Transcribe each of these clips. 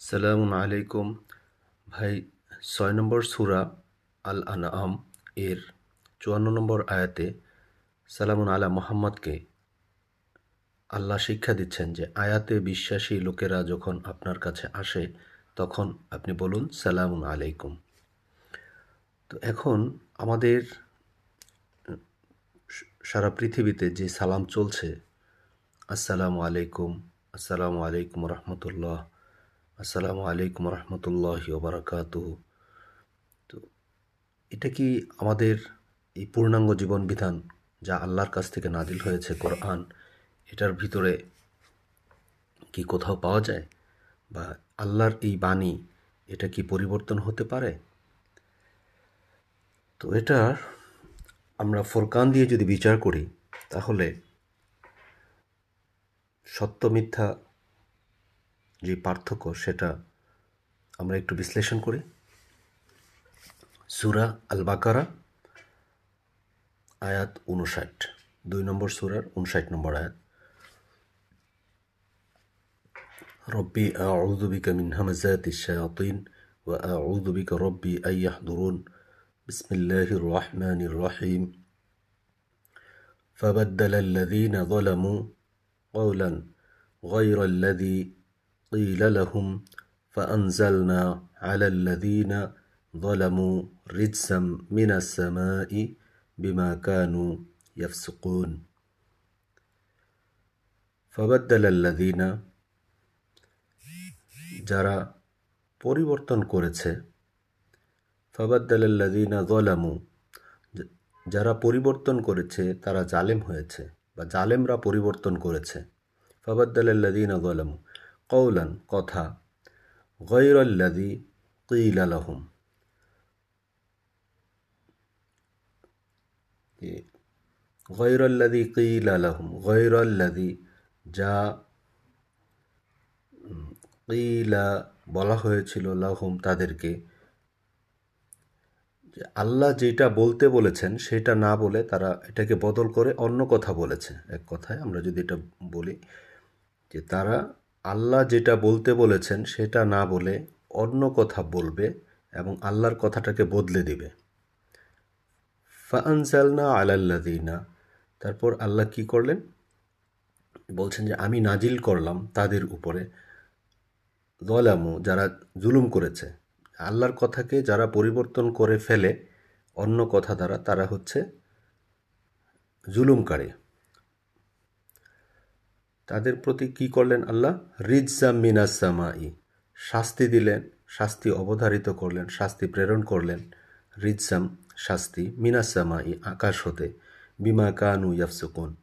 সালামুন আলাইকুম। ভাই, ছয় নম্বর সুরা আল আনআম এর চুয়ান্ন নম্বর আয়াতে সালামুন আলা মোহাম্মদকে আল্লাহ শিক্ষা দিচ্ছেন যে, আয়াতে বিশ্বাসী লোকেরা যখন আপনার কাছে আসে, তখন আপনি বলুন, সালামুন আলাইকুম। তো এখন আমাদের সারা পৃথিবীতে যে সালাম চলছে, আসসালামু আলাইকুম আসসালামু আলাইকুম রহমতুল্লাহ আসসালামু আলাইকুম রহমতুল্লাহ ওবরাকাত তো এটা কি আমাদের এই পূর্ণাঙ্গ জীবন বিধান যা আল্লাহর কাছ থেকে নাজিল হয়েছে কোরআন, এটার ভিতরে কি কোথাও পাওয়া যায়? বা আল্লাহর এই বাণী, এটা কি পরিবর্তন হতে পারে? তো এটা আমরা ফোরকান দিয়ে যদি বিচার করি, তাহলে সত্য মিথ্যা যে পার্থক্য সেটা আমরা একটু বিশ্লেষণ করি সুরা আল বাকারা আয়াত উনষাট দুই নম্বর সুরার উনষাট নম্বর আয়াত রব্বি আউযু বিকা মিন হামাযাতিশ শায়াতিন ওয়া আউযু বিকা রব্বি আন ইয়াহদুরুন বিসমিল্লাহির রহমানির রহিম فبدل الذين ظلموا قولا غير الذي قيل لهم فأنزلنا على الذين ظلموا رجسا من السماء بما كانوا يفسقون فبدل الذين যারা পরিবর্তন করেছে ফাবাদ্দাল্লাদিনা জলামু যারা পরিবর্তন করেছে তারা জালেম হয়েছে বা জালেমরা পরিবর্তন করেছে ফাবাদ্দাল্লাদিনা জলামু কৌলান কথা গৈরল্লাদি কিল আলহম গৈরল্লাদি কিল আলহম গৈরল্লাদি যা কিলা বলা হয়েছিল লাহুম তাদেরকে। যে আল্লাহ যেটা বলতে বলেছেন, সেটা না বলে তারা এটাকে বদল করে অন্য কথা বলেছে। এক কথায় আমরা যদি এটা বলি, যে তারা আল্লাহ যেটা বলতে বলেছেন, সেটা না বলে অন্য কথা বলবে এবং আল্লাহর কথাটাকে বদলে দিবে। ফানসালনা আলাল্লাদিনা তারপর আল্লাহ কি করলেন? বলছেন যে, আমি নাজিল করলাম তাদের উপরে। দলামু যারা জুলুম করেছে। আল্লাহর কথাকে যারা পরিবর্তন করে ফেলে অন্য কথা দ্বারা তারা হচ্ছে জুলুমকারী। তাদের প্রতি কি করলেন আল্লাহ? রিজাম মিনাসামাই শাস্তি দিলেন, শাস্তি অবধারিত করলেন, শাস্তি প্রেরণ করলেন। রিজাম শাস্তি মিনাসামাই আকাশ হতে। বিমা কানু ইয়াফসুকুন।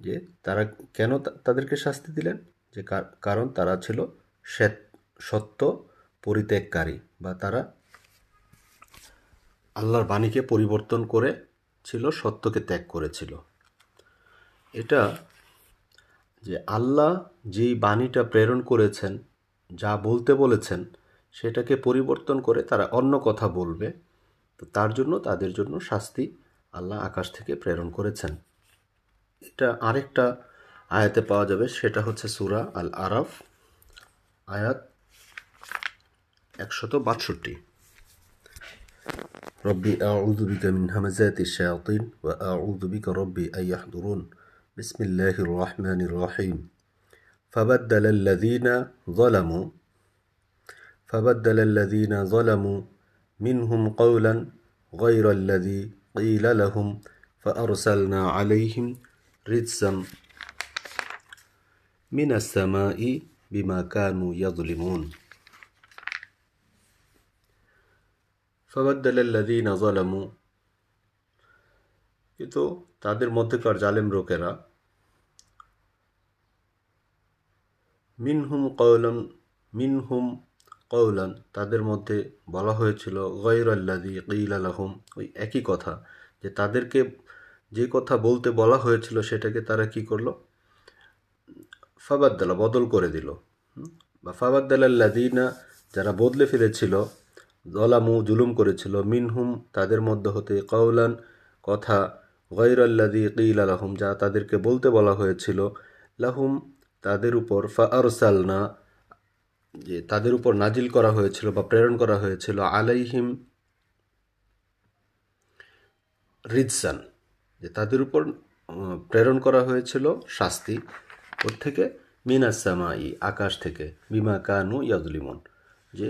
যে তারা কেন তাদেরকে শাস্তি দিলেন? যে কারণ তারা ছিল সত্য পরিত্যাগকারী বা তারা আল্লাহর বাণীকে পরিবর্তন করে ছিল, সত্যকে ত্যাগ করেছিল। এটা যে আল্লাহ যেই বাণীটা প্রেরণ করেছেন যা বলতে বলেছেন সেটাকে পরিবর্তন করে তারা অন্য কথা বলবে তো তার জন্য তাদের জন্য শাস্তি আল্লাহ আকাশ থেকে প্রেরণ করেছেন এটা আরেকটা আয়াতে পাওয়া যাবে সেটা হচ্ছে সুরা আল আরাফ আয়াত একশত বাষট্টি ربي أعوذ بك من همزات الشياطين وأعوذ بك ربي أن يحضرون بسم الله الرحمن الرحيم. فبدل الذين ظلموا فبدل الذين ظلموا منهم قولا غير الذي قيل لهم فأرسلنا عليهم رجسا من السماء بما كانوا يظلمون. فبدل الذين ظلموا কিন্তু তাদের মধ্যেকার জালেম লোকেরা মিনহুম কৌলন মিনহুম কৌলান তাদের মধ্যে বলা হয়েছিল গৈর আল্লাদি কিল আলহম ওই একই কথা, যে তাদেরকে যে কথা বলতে বলা হয়েছিল সেটাকে তারা কি করল? ফাবাদ্দালা, বদল করে দিল। বা ফাবাদ্দাল্লাদিনা যারা বদলে ফেলেছিল, দলামু, জুলুম করেছিল, মিনহুম তাদের মধ্যে হতে কৌলান কথা গৈরাল্লাদি কিল আলহম যা তাদেরকে বলতে বলা হয়েছিল, লাহুম তাদের উপর ফা আরসালনা যে তাদের উপর নাজিল করা হয়েছিল বা প্রেরণ করা হয়েছিল আলাইহিম রিদসান, যে তাদের উপর প্রেরণ করা হয়েছিল শাস্তি ওর থেকে মিনাসামাই আকাশ থেকে, বিমা কানু ইয়াদুলিমন যে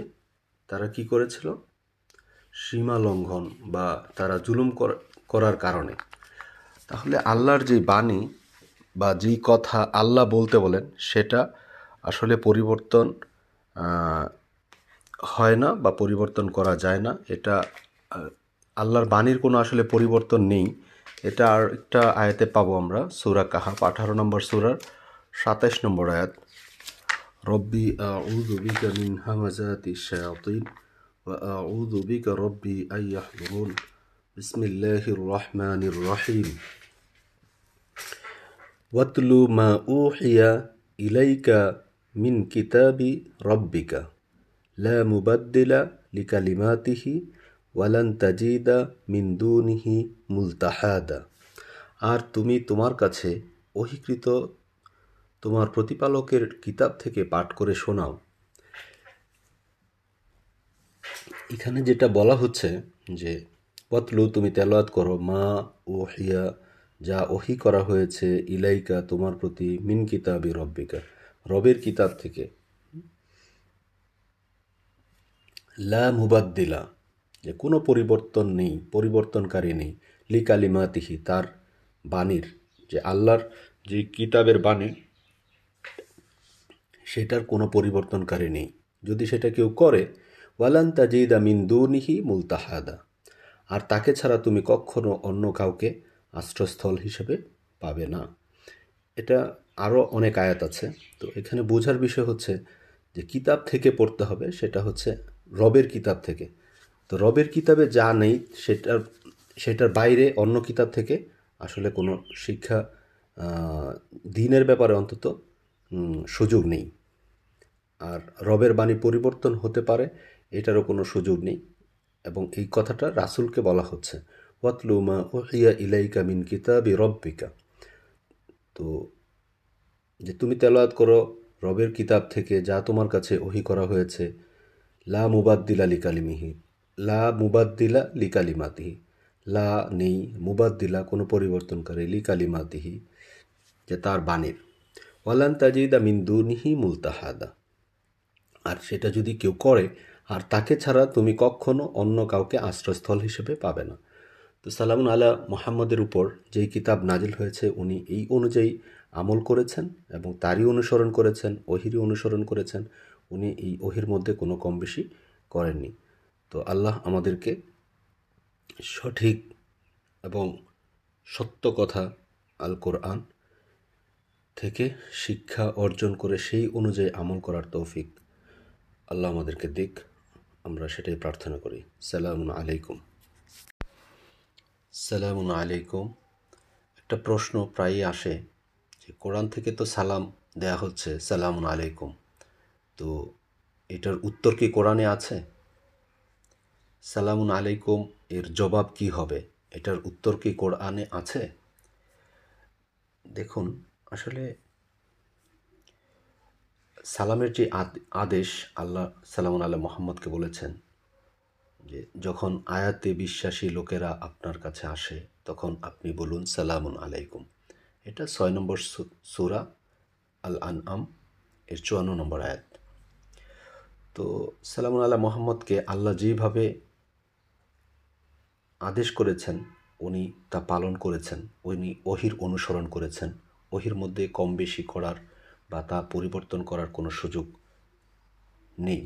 তারা কি করেছিল? সীমা লঙ্ঘন বা তারা জুলুম করার কারণে। তাহলে আল্লাহর যে বাণী বা যেই কথা আল্লাহ বলতে বলেন, সেটা আসলে পরিবর্তন হয় না বা পরিবর্তন করা যায় না। এটা আল্লাহর বাণীর কোনো আসলে পরিবর্তন নেই। এটা আর একটা আয়াতে পাবো আমরা, সুরা কাহাফ, আঠারো নম্বর সুরার সাতাইশ নম্বর আয়াত। রব্বি আউযু বিকা মিন হামাজাতি শায়াতিন ওয়া আউযু বিকা রব্বি আন ইয়াহযুরুন বিসমিল্লাহির রহমানির রহিম واتل ما أوحي إليك من كتاب ربك لا مبدل لكلماته ولن تجد من دونه ملتحادا আর তুমি তোমার কাছে অহিকৃত তোমার প্রতিপালকের কিতাব থেকে পাঠ করে শোনাও এখানে যেটা বলা হচ্ছে যে পতলু তুমি তেলাওয়াত করো, মা ও হিয়া যা ওহি করা হয়েছে ইলাইকা, তোমার প্রতি মিন কিতাবি রব্বিকা, রবের কিতাব থেকে। লা মুবাদ্দিলা, যে কোনো পরিবর্তন নেই, পরিবর্তনকারী নেই লিকালিমাতিহি তার বাণীর, যে আল্লাহর যে কিতাবের বাণী, সেটার কোনো পরিবর্তনকারী নেই। যদি সেটা কেউ করে, ওয়ালান তাজিদা মিন দুনিহি মুলতাহাদা। আর তাকে ছাড়া তুমি কখনো অন্য কাউকে আশ্রয়স্থল হিসেবে পাবে না। এটা আরও অনেক আয়াত আছে। তো এখানে বোঝার বিষয় হচ্ছে যে কিতাব থেকে পড়তে হবে, সেটা হচ্ছে রবের কিতাব থেকে। তো রবের কিতাবে যা নেই, সেটার সেটার বাইরে অন্য কিতাব থেকে আসলে কোনো শিক্ষা দিনের ব্যাপারে অন্তত সুযোগ নেই। আর রবের বাণী পরিবর্তন হতে পারে, এটারও কোনো সুযোগ নেই। এবং এই কথাটা রাসূলকে বলা হচ্ছে। ওয়াতলুমা উহিয়া ইলাইকা মিন কিতাবি রব্বিকা। তো যে তুমি তেলাওয়াত করো রবের কিতাব থেকে যা তোমার কাছে ওহি করা হয়েছে, লা মুবাদ্দিলা লিকালিমিহি, লা মুবাদ্দিলা লিকালিমাতিহি, লা নেই মুবাদ্দিলা কোনো পরিবর্তনকারী লিকালিমাতিহি, যে তার বাণীর। ওয়ালান তাজিদা মিন দুনিহি মুলতাহাদা। আর সেটা যদি কেউ করে আর তাকে ছাড়া তুমি কখনো অন্য কাউকে আশ্রয়স্থল হিসেবে পাবে না। তো সালামুন আলা মোহাম্মদের উপর যেই কিতাব নাজিল হয়েছে, উনি এই অনুযায়ী আমল করেছেন এবং তারই অনুসরণ করেছেন, ওহিরই অনুসরণ করেছেন। উনি এই ওহির মধ্যে কোনো কম বেশি করেননি। তো আল্লাহ আমাদেরকে সঠিক এবং সত্য কথা আল কোরআন থেকে শিক্ষা অর্জন করে সেই অনুযায়ী আমল করার তৌফিক আল্লাহ আমাদেরকে দিক। আমরা সেটাই প্রার্থনা করি। সালামুন আলাইকুম। সালামুন আলাইকুম। একটা প্রশ্ন প্রায়ই আসে যে, কোরআন থেকে তো সালাম দেয়া হচ্ছে, সালামুন আলাইকুম। তো এটার উত্তর কি কোরআনে আছে? সালামুন আলাইকুম, এর জবাব কি হবে? এটার উত্তর কি কোরআনে আছে? দেখুন, আসলে সালামের যে আদ- আদেশ আল্লাহ সালামুন আল্লাহ মোহাম্মদকে বলেছেন যে, যখন আয়াতে বিশ্বাসী লোকেরা আপনার কাছে আসে, তখন আপনি বলুন সালামুন আলাইকুম। এটা ছয় নম্বর সূরা আল আনআম এর চুয়ান্ন নম্বর আয়াত। তো সালামুন আল্লাহ মোহাম্মদকে আল্লাহ যেভাবে আদেশ করেছেন, উনি তা পালন করেছেন, উনি ওহির অনুসরণ করেছেন। ওহির মধ্যে কম বেশি করার বা তা পরিবর্তন করার কোনো সুযোগ নেই।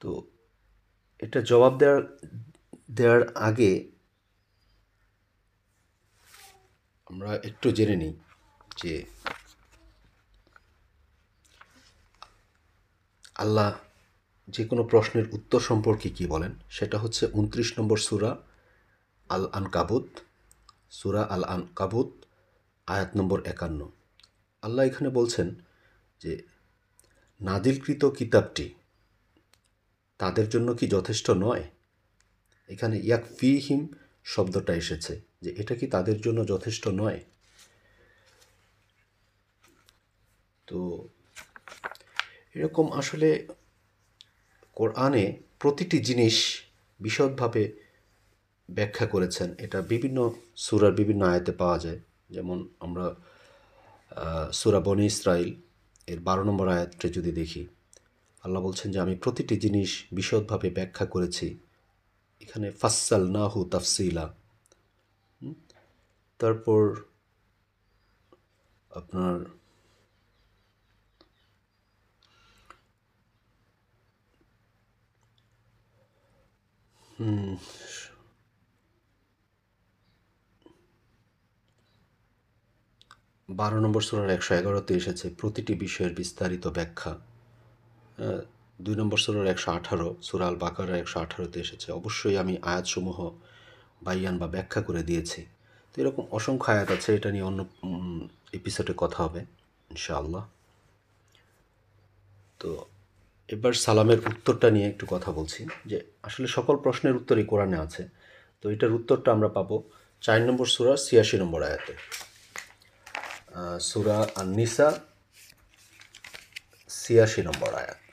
তো এটা জবাব দেওয়ার দেওয়ার আগে আমরা একটু জেনে নিই যে আল্লাহ যে কোনো প্রশ্নের উত্তর সম্পর্কে কি বলেন? সেটা হচ্ছে উনত্রিশ নম্বর সুরা আল আন কাবুত সুরা আল আন কাবুত আয়াত নম্বর একান্ন। আল্লাহ এখানে বলছেন যে নাদিলকৃত কিতাবটি তাদের জন্য কি যথেষ্ট নয়? এখানে ইয়াক ফিহিম শব্দটা এসেছে যে, এটা কি তাদের জন্য যথেষ্ট নয়? তো এরকম আসলে কোরআনে প্রতিটি জিনিস বিশদভাবে ব্যাখ্যা করেছেন। এটা বিভিন্ন সুরার বিভিন্ন আয়াতে পাওয়া যায়। যেমন আমরা সুরা বনি ইসরাইল এর বারো নম্বর আয়াতটা যদি দেখি, আল্লাহ বলছেন যে, আমি প্রতিটি জিনিস বিশদভাবে ব্যাখ্যা করেছি। এখানে ফাসাল নাহু তাফসিলা তারপর আপনার বারো নম্বর সুরার একশো এগারোতে এসেছে প্রতিটি বিষয়ের বিস্তারিত ব্যাখ্যা। দুই নম্বর সুরার একশো আঠারো সুরাল বাকার একশো আঠারোতে এসেছে। অবশ্যই আমি আয়াতসমূহ বাইয়ান বা ব্যাখ্যা করে দিয়েছি। তো এরকম অসংখ্য আয়াত আছে, এটা নিয়ে অন্য এপিসোডে কথা হবে, ইনশাআল্লাহ। তো এবার সালামের উত্তরটা নিয়ে একটু কথা বলছি, যে আসলে সকল প্রশ্নের উত্তরই কোরআনে আছে। তো এটার উত্তরটা আমরা পাবো চার নম্বর সুরা ছিয়াশি নম্বর আয়াতে। সুরা আননিসা ছিয়াশি নম্বর আয়াত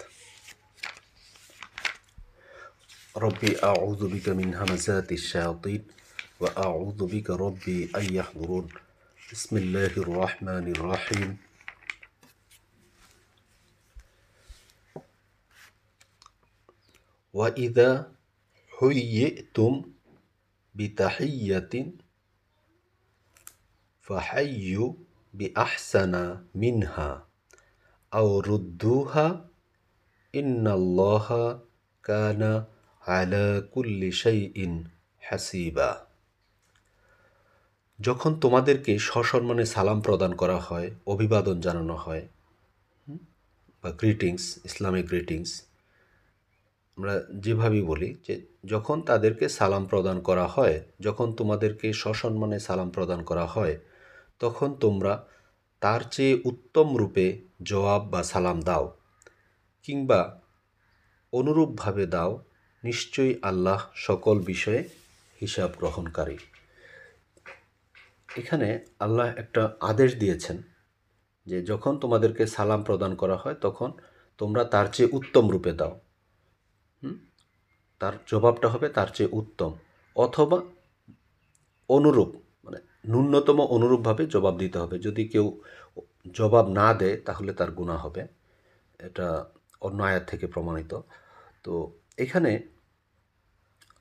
ربي أعوذ بك من همزات الشياطين وأعوذ بك ربي أن يحضرون بسم الله الرحمن الرحيم وإذا حيئتم بتحية فحيوا বি মিনহা আও রুদ্দুহা ইন্নাল্লাহা কানা আলা কুল্লি শাই ইন হাসিবা যখন তোমাদেরকে সসম্মানে সালাম প্রদান করা হয়, অভিবাদন জানানো হয় বা গ্রিটিংস ইসলামিক গ্রিটিংস আমরা যেভাবেই বলি যে যখন তাদেরকে সালাম প্রদান করা হয়, যখন তোমাদেরকে সসম্মানে সালাম প্রদান করা হয় তখন তোমরা তার চেয়ে উত্তম রূপে জবাব বা সালাম দাও, কিংবা অনুরূপভাবে দাও, নিশ্চয়ই আল্লাহ সকল বিষয়ে হিসাব গ্রহণকারী। এখানে আল্লাহ একটা আদেশ দিয়েছেন যে যখন তোমাদেরকে সালাম প্রদান করা হয়, তখন তোমরা তার চেয়ে উত্তম রূপে দাও। তার জবাবটা হবে তার চেয়ে উত্তম, অথবা অনুরূপ। ন্যূনতম অনুরূপভাবে জবাব দিতে হবে। যদি কেউ জবাব না দেয়, তাহলে তার গুণা হবে। এটা অন্য আয়াত থেকে প্রমাণিত। তো এখানে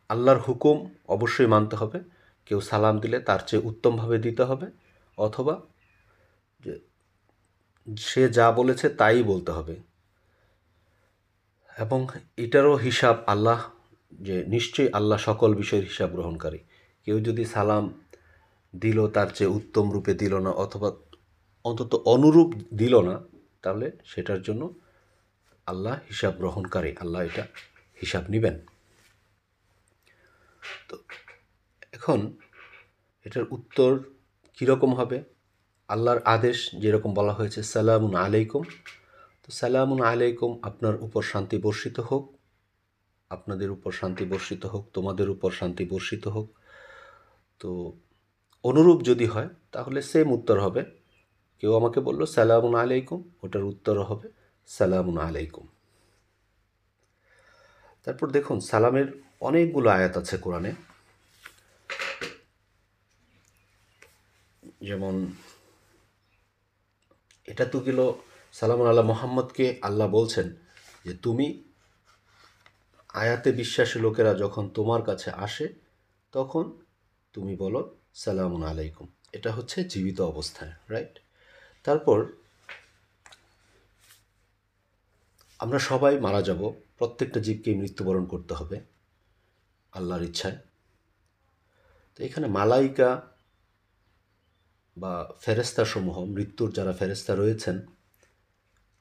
আল্লাহর হুকুম অবশ্যই মানতে হবে। কেউ সালাম দিলে তার চেয়ে উত্তমভাবে দিতে হবে। অথবা যে, সে যা বলেছে তাই বলতে হবে। এবং এটারও হিসাব আল্লাহ, যে নিশ্চয়ই আল্লাহ সকল বিষয়ের হিসাব গ্রহণকারী। কেউ যদি সালাম দিল তার চেয়ে উত্তম রূপে দিল না অথবা অন্তত অনুরূপ দিল না, তাহলে সেটার জন্য আল্লাহ হিসাব গ্রহণকারী, আল্লাহ এটা হিসাব নেবেন। তো এখন এটার উত্তর কীরকম হবে? আল্লাহর আদেশ যেরকম বলা হয়েছে, সালামুন আলাইকুম। তো সালামুন আলাইকুম, আপনার উপর শান্তি বর্ষিত হোক, আপনাদের উপর শান্তি বর্ষিত হোক, তোমাদের উপর শান্তি বর্ষিত হোক। তো অনুরূপ যদি হয়, তাহলে সেম উত্তর হবে। কেউ আমাকে বলল, সালামুন আলাইকুম। ওটার উত্তর হবে, সালামুন আলাইকুম। তারপর দেখুন, সালামের অনেকগুলো আয়াত আছে কোরআনে। যেমন, এটা তো গেল সালাম আল্লাহ মোহাম্মদকে আল্লাহ বলছেন যে, তুমি আয়াতে বিশ্বাসী লোকেরা যখন তোমার কাছে আসে, তখন তুমি বলো সালামুন আলাইকুম। এটা হচ্ছে জীবিত অবস্থায় রাইট তারপর আমরা সবাই মারা যাব, প্রত্যেকটা জীবকেই মৃত্যুবরণ করতে হবে আল্লাহর ইচ্ছায়। তো এখানে মালাইকা বা ফেরেস্তাসমূহ মৃত্যুর যারা ফেরেস্তা রয়েছেন,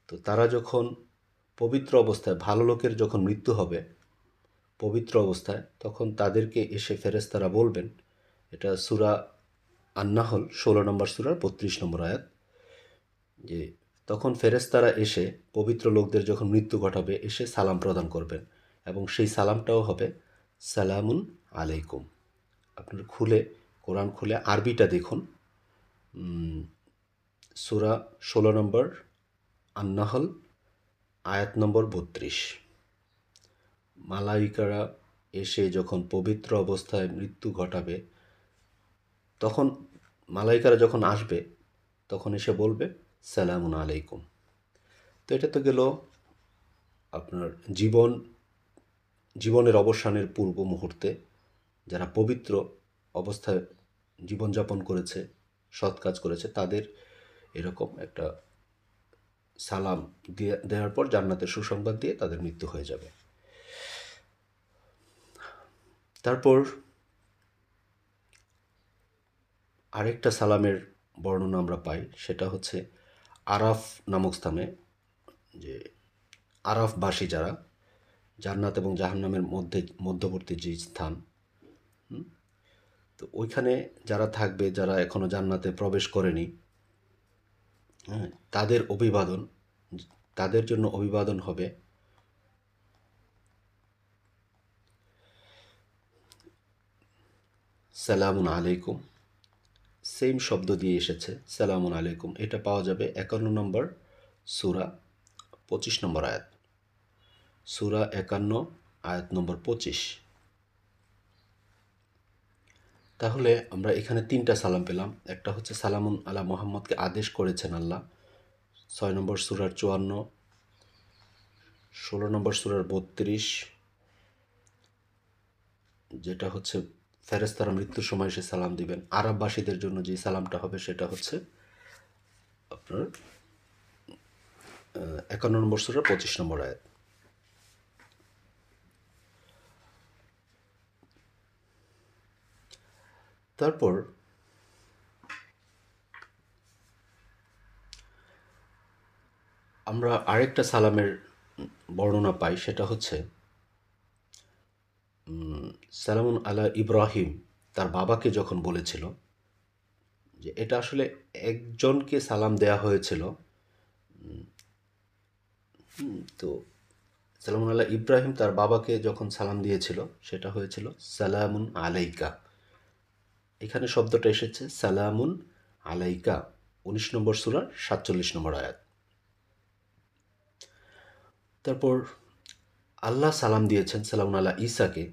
তো তারা যখন পবিত্র অবস্থায়, ভালো লোকের যখন মৃত্যু হবে পবিত্র অবস্থায়, তখন তাদেরকে এসে ফেরেস্তারা বলবেন এটা সুরা আন্নাহল, ষোলো নম্বর সুরার বত্রিশ নম্বর আয়াত। যে তখন ফেরেস্তারা এসে পবিত্র লোকদের যখন মৃত্যু ঘটাবে, এসে সালাম প্রদান করবেন এবং সেই সালামটাও হবে, সালামুন আলাইকুম। আপনার খুলে, কোরআন খুলে আরবিটা দেখুন। সুরা ষোলো নম্বর আন্নাহল, আয়াত নম্বর বত্রিশ। মালাইকারা এসে যখন পবিত্র অবস্থায় মৃত্যু ঘটাবে তখন মালাইকারা যখন আসবে, তখন এসে বলবে, সালামুন আলাইকুম। তো এটা তো গেল আপনার জীবন, জীবনের অবসানের পূর্ব মুহূর্তে যারা পবিত্র অবস্থায় জীবনযাপন করেছে, সৎ কাজ করেছে, তাদের এরকম একটা সালাম দিয়ে, দেওয়ার পর জান্নাতের সুসংবাদ দিয়ে তাদের মৃত্যু হয়ে যাবে। তারপর আরেকটা সালামের বর্ণনা আমরা পাই, সেটা হচ্ছে আরাফ নামক স্থানে, যে আরাফবাসী যারা, জান্নাত এবং জাহান্নামের মধ্যে, মধ্যবর্তী যে স্থান তো ওইখানে যারা থাকবে, যারা এখনও জান্নাতে প্রবেশ করেনি হ্যাঁ তাদের অভিবাদন, তাদের জন্য অভিবাদন হবে। সালামুন আলাইকুম। সেম শব্দ দিয়ে এসেছে সালামুন আলাইকুম। এটা পাওয়া যাবে একান্ন নম্বর সুরা পঁচিশ নম্বর আয়াত। সুরা একান্ন আয়াত নম্বর পঁচিশ। তাহলে আমরা এখানে তিনটা সালাম পেলাম। একটা হচ্ছে সালামুন আলা মোহাম্মদকে আদেশ করেছেন আল্লাহ, ছয় নম্বর সুরার চুয়ান্ন, ষোলো নম্বর সুরার বত্রিশ, যেটা হচ্ছে ফেরেস্তারা মৃত্যুর সময় সে সালাম দিবেন। আরববাসীদের জন্য যে সালামটা হবে সেটা হচ্ছে আপনার একান্ন নম্বর সুরার পঁচিশ নম্বর আয়াত। তারপর আমরা আরেকটা সালামের বর্ণনা পাই, সেটা হচ্ছে সালামুন আলা ইব্রাহিম তার বাবাকে যখন বলেছিল যে এটা আসলে একজনকে সালাম দেয়া হয়েছিল তো সালামুন আলা ইব্রাহিম তার বাবাকে যখন সালাম দিয়েছিল, সেটা হয়েছিল সালামুন আলাইকা। এখানে শব্দটা এসেছে সালামুন আলাইকা, উনিশ নম্বর সুরার সাতচল্লিশ নম্বর আয়াত। তারপর আল্লাহ সালাম দিয়েছেন সালামুন আল্লাহ ঈসাকে।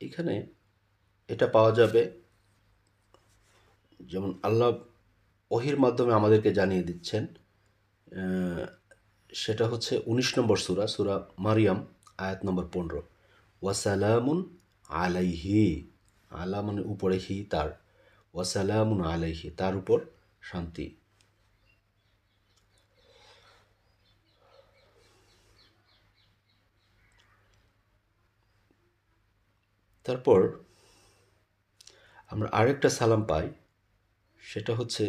এখানে এটা পাওয়া যাবে, যেমন আল্লাহ ওহির মাধ্যমে আমাদেরকে জানিয়ে দিচ্ছেন সেটা হচ্ছে উনিশ নম্বর সুরা সুরা মারিয়াম, আয়াত নম্বর পনেরো। ওয়াসালামুন আলাইহি, আলা মানে উপরে হি তার। ওয়াসালামুন আলাইহি, তার উপর শান্তি। তারপর আমরা আরেকটা সালাম পাই, সেটা হচ্ছে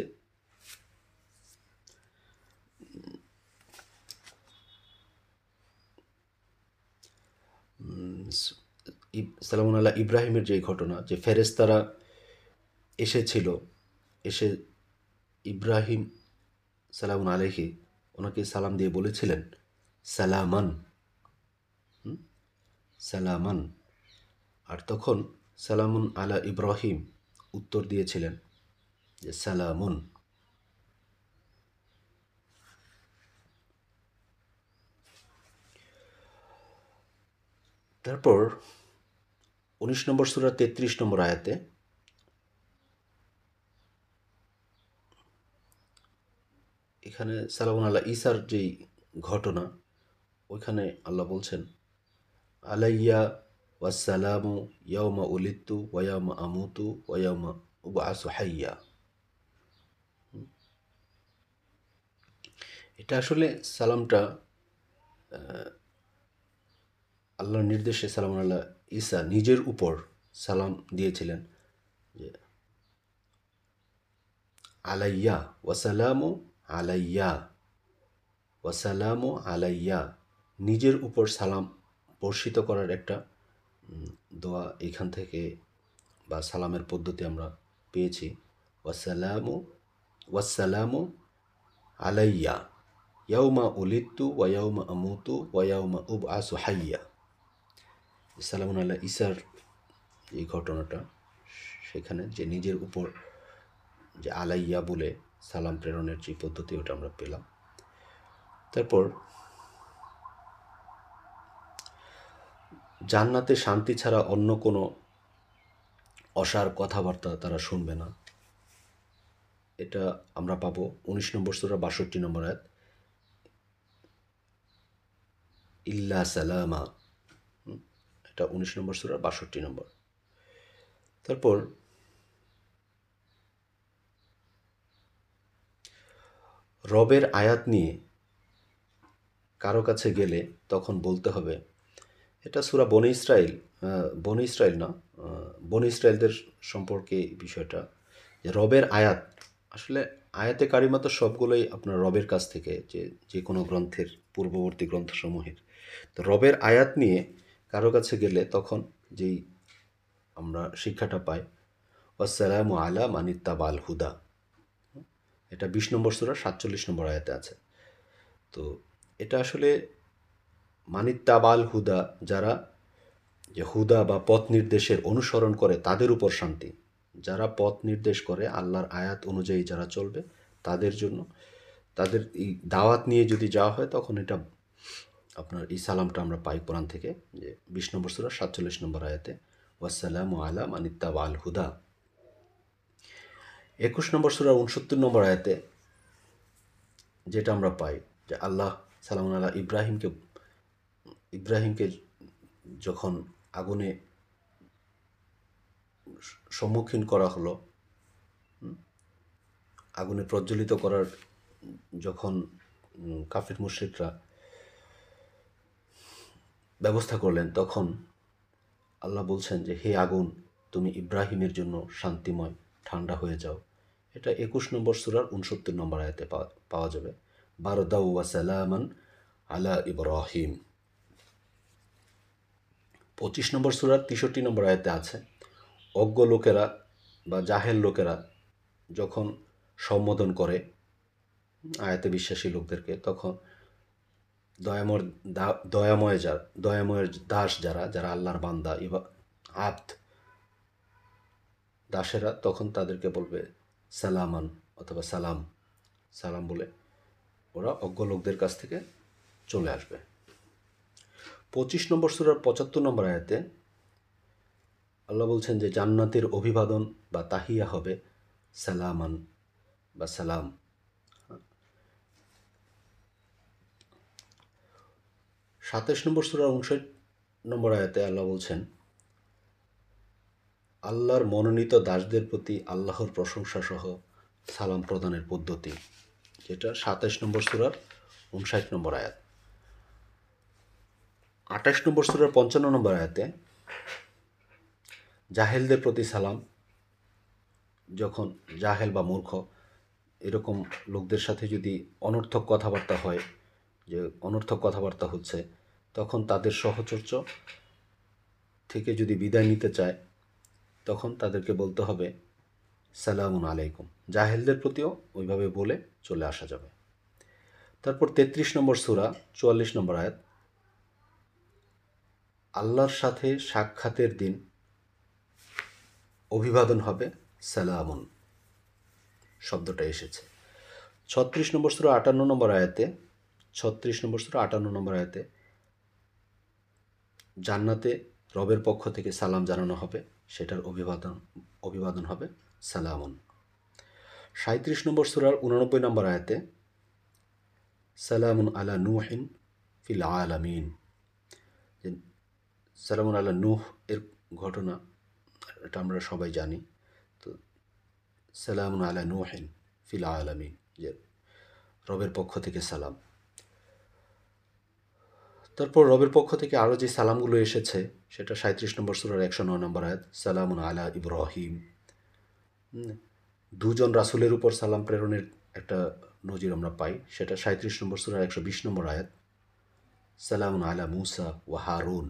সালামুন আল্লাহ ইব্রাহিমের যে ঘটনা, যে ফেরেস্তারা এসেছিল, এসে ইব্রাহিম সালামুন আলহি ওনাকে সালাম দিয়ে বলেছিলেন, সালামান? সালামান আর তখন সালামুন আলা ইব্রাহিম উত্তর দিয়েছিলেন যে, সালামুন। তারপর উনিশ নম্বর সুরা তেত্রিশ নম্বর আয়াতে এখানে সালামুন আল্লাহ ইসার যেই ঘটনা, ওইখানে আল্লাহ বলছেন, আলাইয়া ওয়াসালামু ইয়াউমা উলিত্তু ওয়ায়ামা আমুতু ওয়ায়ামা উবাসু হাইয়া এটা আসলে সালামটা আল্লাহর নির্দেশে সালাম আল্লাহ ঈসা নিজের উপর সালাম দিয়েছিলেন যে, আলাইয়া, ওয়াসালামু আলাইয়া ওয়াসালামু আলাইয়া। নিজের উপর সালাম বর্ষিত করার একটা দোয়া এখান থেকে বা সালামের পদ্ধতি আমরা পেয়েছি। ওয়াসালামু ওয়াসালামু আলাইয়া। ইয়াউমা উলিত্তু ওয়াউমা আমুতু ওয়াউমা উব আসু হাইয়া। সালামুন আল্লাহ ইসার এই ঘটনাটা সেখানে যে নিজের উপর যে আলাইয়া বলে সালাম প্রেরণের যে পদ্ধতি, ওটা আমরা পেলাম। তারপর জান্নাতে শান্তি ছাড়া অন্য কোনো অসার কথাবার্তা তারা শুনবে না। এটা আমরা পাবো উনিশ নম্বর সুরা বাষট্টি নম্বর আয়াত। ইল্লা সালামা। এটা উনিশ নম্বর সুরা বাষট্টি নম্বর। তারপর রবের আয়াত নিয়ে কারও কাছে গেলে তখন বলতে হবে এটা সুরা বনে ইসরায়েল বনে ইসরায়েল না বনে ইসরায়েলদের সম্পর্কে বিষয়টা, যে রবের আয়াত, আসলে আয়াতে কারিমা তো সবগুলোই আপনার রবের কাছ থেকে, যে যে কোনো গ্রন্থের পূর্ববর্তী গ্রন্থসমূহের। তো রবের আয়াত নিয়ে কারও কাছে গেলে তখন যেই আমরা শিক্ষাটা পাই আসসালামু আলা মানিত্তাব আল হুদা এটা বিশ নম্বর সুরা, সাতচল্লিশ নম্বর আয়াতে আছে। তো এটা আসলে মানিত্তাবাল হুদা যারা যে হুদা বা পথ নির্দেশের অনুসরণ করে তাদের উপর শান্তি। যারা পথ নির্দেশ করে আল্লাহর আয়াত অনুযায়ী যারা চলবে তাদের জন্য। তাদের এই দাওয়াত নিয়ে যদি যাওয়া হয় তখন এটা আপনার এই সালামটা আমরা পাই কোরআন থেকে যে বিশ নম্বর সুরা, সাতচল্লিশ নম্বর আয়াতে ওয়াসালাম আলা মানিত্তাব আল হুদা একুশ নম্বর সুরা, উনসত্তর নম্বর আয়াতে যেটা আমরা পাই যে আল্লাহ সালাম আল্লাহ ইব্রাহিমকে ইব্রাহিমকে যখন আগুনে সম্মুখীন করা হলো আগুনে প্রজ্বলিত করার যখন কাফির মুশ্রিকরা ব্যবস্থা করলেন, তখন আল্লাহ বলছেন যে, হে আগুন, তুমি ইব্রাহিমের জন্য শান্তিময়, ঠান্ডা হয়ে যাও। এটা একুশ নম্বর সুরার উনসত্তর নম্বর আয়াতে পাওয়া- যাবে। বারদাউ ওয়া সালামান আলা ইব্রাহিম। পঁচিশ নম্বর সুরার তেষট্টি নম্বর আয়তে আছে, অজ্ঞ লোকেরা বা জাহেল লোকেরা যখন সম্বোধন করে আয়াতে বিশ্বাসী লোকদেরকে, তখন দয়াময় দা- দয়াময় যার দয়াময়ের দাস যারা যারা আল্লাহর বান্দা ইবা আব্দ দাসেরা তখন তাদেরকে বলবে, সালামান অথবা সালাম সালাম বলে ওরা অজ্ঞ লোকদের কাছ থেকে চলে আসবে। পঁচিশ নম্বর সুরার পঁচাত্তর নম্বর আয়াতে আল্লাহ বলছেন যে জান্নাতের অভিবাদন বা তাহিয়া হবে সালামান বা সালাম। সাতাশ নম্বর সুরার উনষাট নম্বর আয়াতে আল্লাহ বলছেন, আল্লাহর মনোনীত দাসদের প্রতি আল্লাহর প্রশংসা সহ সালাম প্রদানের পদ্ধতি, যেটা সাতাশ নম্বর সুরার উনষাট নম্বর আয়াত। আঠাশ নম্বর সুরের পঞ্চান্ন নম্বর আয়াতে জাহেলদের প্রতি সালাম, যখন জাহেল বা মূর্খ এরকম লোকদের সাথে যদি অনর্থক কথাবার্তা হয়, যে অনর্থক কথাবার্তা হচ্ছে, তখন তাদের সহচর্য থেকে যদি বিদায় নিতে চায়, তখন তাদেরকে বলতে হবে, সালামুন আলাইকুম। জাহেলদের প্রতিও ওইভাবে বলে চলে আসা যাবে। তারপর তেত্রিশ নম্বর সুরা, চুয়াল্লিশ নম্বর আয়াত আল্লাহর সাথে সাক্ষাতের দিন অভিবাদন হবে, সালামুন। শব্দটা এসেছে। ছত্রিশ নম্বর সুরা আটান্ন নম্বর আয়াতে, ছত্রিশ নম্বর সুরা আটান্ন নম্বর আয়াতে জান্নাতে রবের পক্ষ থেকে সালাম জানানো হবে, সেটার অভিবাদন অভিবাদন হবে, সালামুন। সাঁত্রিশ নম্বর সুরার উননব্বই নম্বর আয়াতে, সালামুন আলা নুহিন ফিল আলামিন। সালামুন আল্লাহ নুহ এর ঘটনা এটা আমরা সবাই জানি। তো সালামুন আলা নুহিন ফিল আলামিন যে রবের পক্ষ থেকে সালাম। তারপর রবের পক্ষ থেকে আরও যে সালামগুলো এসেছে সেটা সাঁত্রিশ নম্বর সুরার একশো নয় নম্বর আয়াত সালামুন আলা ইব্রাহিম। হুম, দুজন রাসূলের উপর সালাম প্রেরণের একটা নজির আমরা পাই সেটা সাঁত্রিশ নম্বর সুরার একশো বিশ নম্বর আয়াত। সালামুন আলা মুসা ওয়া হারুন।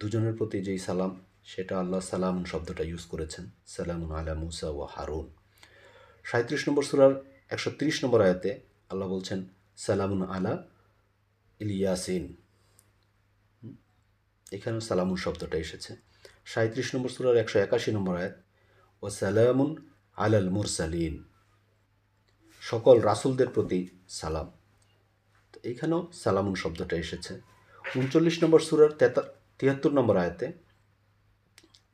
দুজনের প্রতি যেই সালাম, সেটা আল্লাহ সালাম শব্দটা ইউজ করেছেন, সালামুন আলা মুসা ও হারুন। সাঁত্রিশ নম্বর সুরার একশো তিরিশ নম্বর আয়াতে আল্লাহ বলছেন, সালামুন আলা ইলিয়াসিন। এখানেও সালামুন শব্দটা এসেছে। সাঁত্রিশ নম্বর সুরার একশো একাশি নম্বর আয়াত ও সালামুন আলাল মুরসালিন। সকল রাসূলদের প্রতি সালাম। তো এইখানেও সালামুন শব্দটা এসেছে। উনচল্লিশ নম্বর সুরার তেতা তিয়াত্তর নম্বর আয়তে,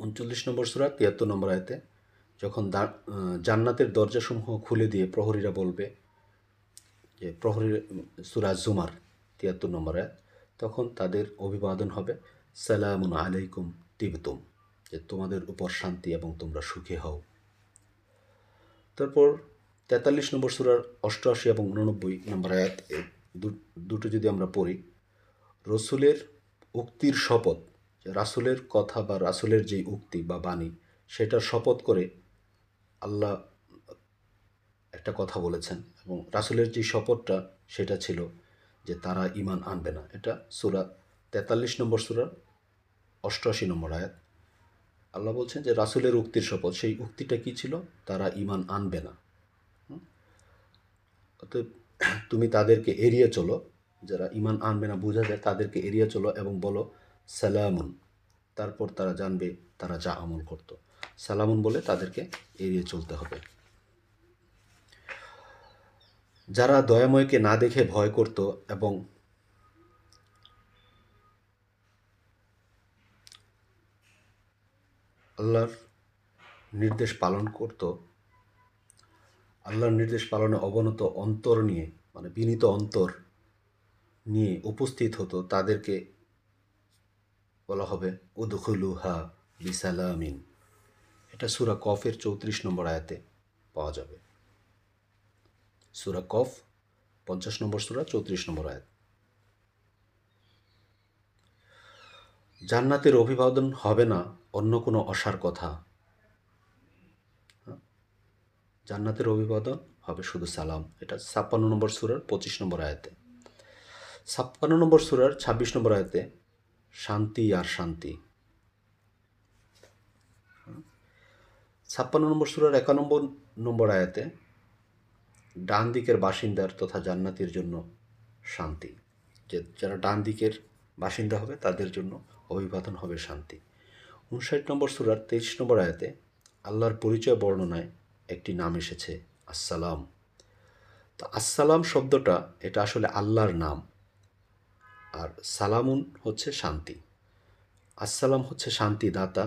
উনচল্লিশ নম্বর সুরা, তিয়াত্তর নম্বর আয়তে যখন জান্নাতের দরজাসমূহ খুলে দিয়ে প্রহরীরা বলবে যে প্রহরী সুরাজ জুমার তিয়াত্তর নম্বর আয়াত, তখন তাদের অভিবাদন হবে, সালামুন আলাইকুম তিবতুম যে তোমাদের উপর শান্তি এবং তোমরা সুখী হও। তারপর তেতাল্লিশ নম্বর সুরার অষ্টআশি এবং উননব্বই নম্বর আয়াত দুটো যদি আমরা পড়ি, রসুলের উক্তির শপথ, যে রাসুলের কথা বা রাসুলের যেই উক্তি বা বাণী সেটার শপথ করে আল্লাহ একটা কথা বলেছেন এবং রাসুলের যে শপথটা, সেটা ছিল যে তারা ইমান আনবে না। এটা সুরা তেতাল্লিশ নম্বর সুরার অষ্টআশি নম্বর আয়াত। আল্লাহ বলছেন যে রাসুলের উক্তির শপথ, সেই উক্তিটা কি ছিল? তারা ইমান আনবে না। অতএব তুমি তাদেরকে এড়িয়ে চলো। যারা ইমান আনবে না, বোঝা যায় তাদেরকে এড়িয়ে চলো এবং বলো, সালামুন। তারপর তারা জানবে তারা যা আমল করত। সালামুন বলে তাদেরকে এড়িয়ে চলতে হবে। যারা দয়াময়কে না দেখে ভয় করত এবং আল্লাহর নির্দেশ পালন করত, আল্লাহর নির্দেশ পালনে অবনত অন্তর নিয়ে মানে বিনীত অন্তর নিয়ে উপস্থিত হতো, তাদেরকে বলা হবে, উদখুলুহা বিসালামিন। এটা সুরা কফের চৌত্রিশ নম্বর আয়াতে পাওয়া যাবে। সুরা কফ, পঞ্চাশ নম্বর সুরা, চৌত্রিশ নম্বর আয়াত। জান্নাতের অভিবাদন হবে না, অন্য কোনো অসার কথা। হ্যাঁ? জান্নাতের অভিবাদন হবে শুধু সালাম। এটা ছাপ্পান্ন নম্বর সুরার পঁচিশ নম্বর আয়াতে। ছাপ্পান্ন নম্বর সুরার ছাব্বিশ নম্বর আয়তে, শান্তি আর শান্তি। ছাপ্পান্ন নম্বর সুরার একানব্বই নম্বর আয়াতে, ডান দিকের বাসিন্দার তথা জান্নাতির জন্য শান্তি। যে যারা ডান দিকের বাসিন্দা হবে, তাদের জন্য অভিবাদন হবে শান্তি। উনষাট নম্বর সুরার তেইশ নম্বর আয়াতে, আল্লাহর পরিচয় বর্ণনায় একটি নাম এসেছে, আসসালাম। তো আসসালাম শব্দটা, এটা আসলে আল্লাহর নাম। আর সালামুন হচ্ছে শান্তি। আসসালাম হচ্ছে শান্তি দাতা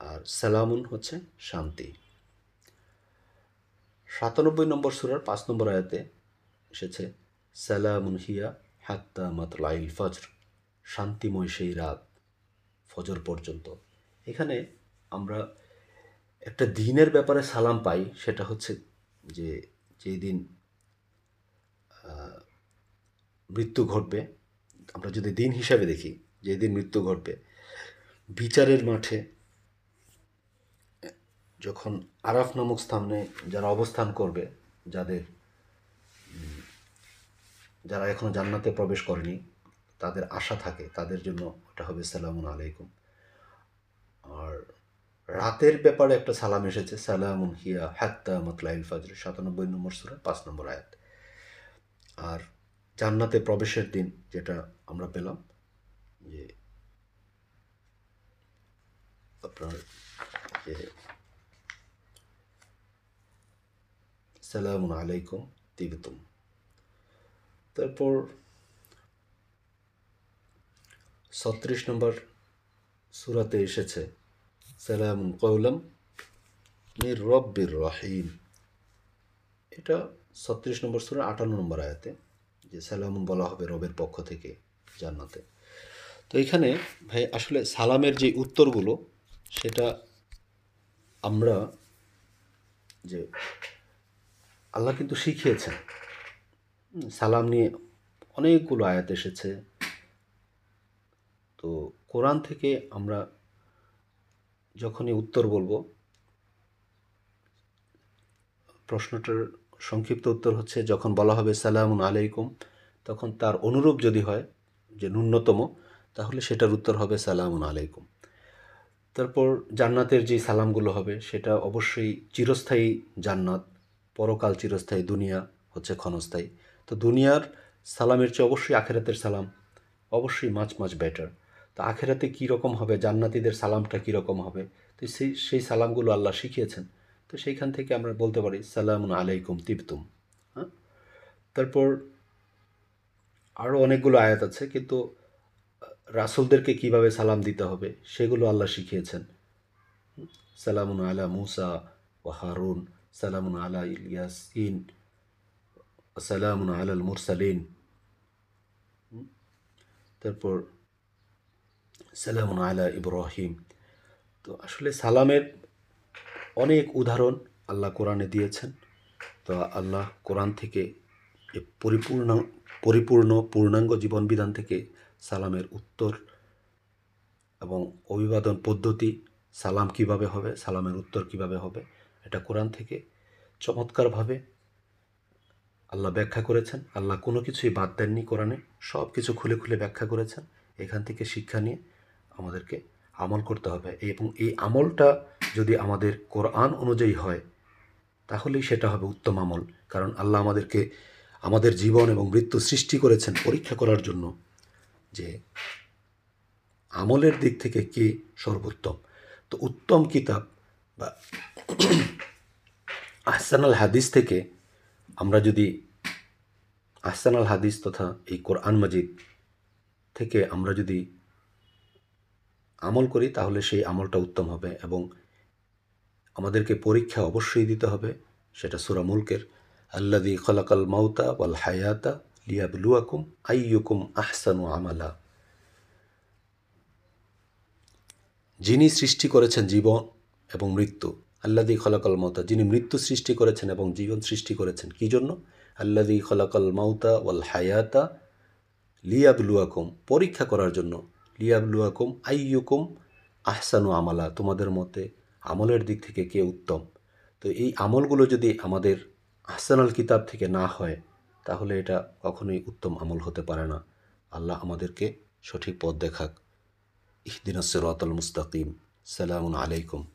আর সালামুন হচ্ছে শান্তি। সাতানব্বই নম্বর সুরার পাঁচ নম্বর আয়াতে এসেছে, সালামুন হিয়া হাত্তা মাতলাইল ফজর শান্তিময় সেই রাত ফজর পর্যন্ত। এখানে আমরা একটা দিনের ব্যাপারে সালাম পাই, সেটা হচ্ছে যে যেই দিন মৃত্যু ঘটবে, আমরা যদি দিন হিসাবে দেখি যেই দিন মৃত্যু ঘটবে, বিচারের মাঠে যখন আরাফ নামক স্থানে যারা অবস্থান করবে, যাদের, যারা এখনও জান্নাতে প্রবেশ করেনি, তাদের আশা থাকে, তাদের জন্য ওটা হবে সালামুন আলাইকুম। আর রাতের ব্যাপারে একটা সালাম এসেছে, সালামুন হিয়া হাত্তা মতলাইল ফাজর, সাতানব্বই নম্বর সুরা, পাঁচ নম্বর আয়াত। আর জান্নাতে প্রবেশের দিন যেটা আমরা পেলাম, যে আপনার যে সালামুন আলাইকুম তিবতুম। তারপর ছত্রিশ নম্বর সুরাতে এসেছে, সালামুন কৌলাম মির রব্বির রহিম। এটা ছত্রিশ নম্বর সুরা আটান্ন নম্বর আয়াতে। যে সালামুন বলা হবে রবের পক্ষ থেকে জান্নাতে। তো এখানে ভাই, আসলে সালামের যে উত্তরগুলো, সেটা আমরা যে আল্লাহ কিন্তু শিখিয়েছেন। সালাম নিয়ে অনেকগুলো আয়াত এসেছে। তো কোরআন থেকে আমরা যখনই উত্তর বলব, প্রশ্নটার সংক্ষিপ্ত উত্তর হচ্ছে, যখন বলা হবে সালামুন আলাইকুম, তখন তার অনুরূপ যদি হয়, যে ন্যূনতম, তাহলে সেটার উত্তর হবে সালামুন আলাইকুম। তারপর জান্নাতের যে সালামগুলো হবে, সেটা অবশ্যই চিরস্থায়ী জান্নাত, পরকাল চিরস্থায়ী দুনিয়া হচ্ছে ক্ষণস্থায়ী। তো দুনিয়ার সালামের চেয়ে অবশ্যই আখেরাতের সালাম অবশ্যই মাছ মাছ বেটার তো আখেরাতে কী রকম হবে, জান্নাতীদের সালামটা কী রকম হবে? তো সেই সেই সালামগুলো আল্লাহ শিখিয়েছেন। তো সেইখান থেকে আমরা বলতে পারি, সালামুন আলাইকুম, তিবতুম। হ্যাঁ? তারপর আরও অনেকগুলো আয়াত আছে, কিন্তু রাসুলদেরকে কীভাবে সালাম দিতে হবে, সেগুলো আল্লাহ শিখিয়েছেন। সালামুন আলা মুসা ও হারুন, সালামুন আলা ইলিয়াসিন, সালামুন আলাল মুরসালিন। তারপর, সালামুন আলা ইব্রাহিম। তো আসলে সালামের অনেক উদাহরণ আল্লাহ কোরআনে দিয়েছেন। তো আল্লাহ কোরআন থেকে পরিপূর্ণ পরিপূর্ণ পূর্ণাঙ্গ জীবন বিধান থেকে সালামের উত্তর এবং অভিবাদন পদ্ধতি, সালাম কীভাবে হবে, সালামের উত্তর কীভাবে হবে, এটা কোরআন থেকে চমৎকারভাবে আল্লাহ ব্যাখ্যা করেছেন। আল্লাহ কোনো কিছুই বাদ দেননি কোরআনে, সব কিছু খুলে খুলে ব্যাখ্যা করেছেন। এখান থেকে শিক্ষা নিয়ে আমাদেরকে আমল করতে হবে এবং এই আমলটা যদি আমাদের কোরআন অনুযায়ী হয়, তাহলেই সেটা হবে উত্তম আমল। কারণ আল্লাহ আমাদেরকে আমাদের জীবন এবং মৃত্যু সৃষ্টি করেছেন পরীক্ষা করার জন্য যে আমলের দিক থেকে কে সর্বোত্তম। তো উত্তম কিতাব বা আহসানাল হাদিস থেকে আমরা যদি আহসানাল হাদিস তথা এই কোরআন মাজিদ থেকে আমরা যদি আমল করি, তাহলে সেই আমলটা উত্তম হবে এবং আমাদেরকে পরীক্ষা অবশ্যই দিতে হবে। সেটা সুরা মুলকের আল্লাদি খলাকাল মাউতা ওয়াল হায়াতা লিয়াবলুয়াকুম আইয়ুকুম আহসানু আমালা। যিনি সৃষ্টি করেছেন জীবন এবং মৃত্যু আল্লাদি খলাকাল মাউতা, যিনি মৃত্যু সৃষ্টি করেছেন এবং জীবন সৃষ্টি করেছেন, কি জন্য? আল্লাদি খলাকাল মাউতা ওয়াল হায়াতা লিয়াবলুয়াকুম, পরীক্ষা করার জন্য, লিয়াবলুয়াকুম আইয়ুকুম আহসানু আমালা, তোমাদের মতে আমলের দিক থেকে কে উত্তম? তো এই আমলগুলো যদি আমাদের আহসানাল কিতাব থেকে না হয়, তাহলে এটা কখনোই উত্তম আমল হতে পারে না। আল্লাহ আমাদেরকে সঠিক পথ দেখাক। ইহদিন সিরাতাল মুস্তাকিম। সালামুন আলাইকুম।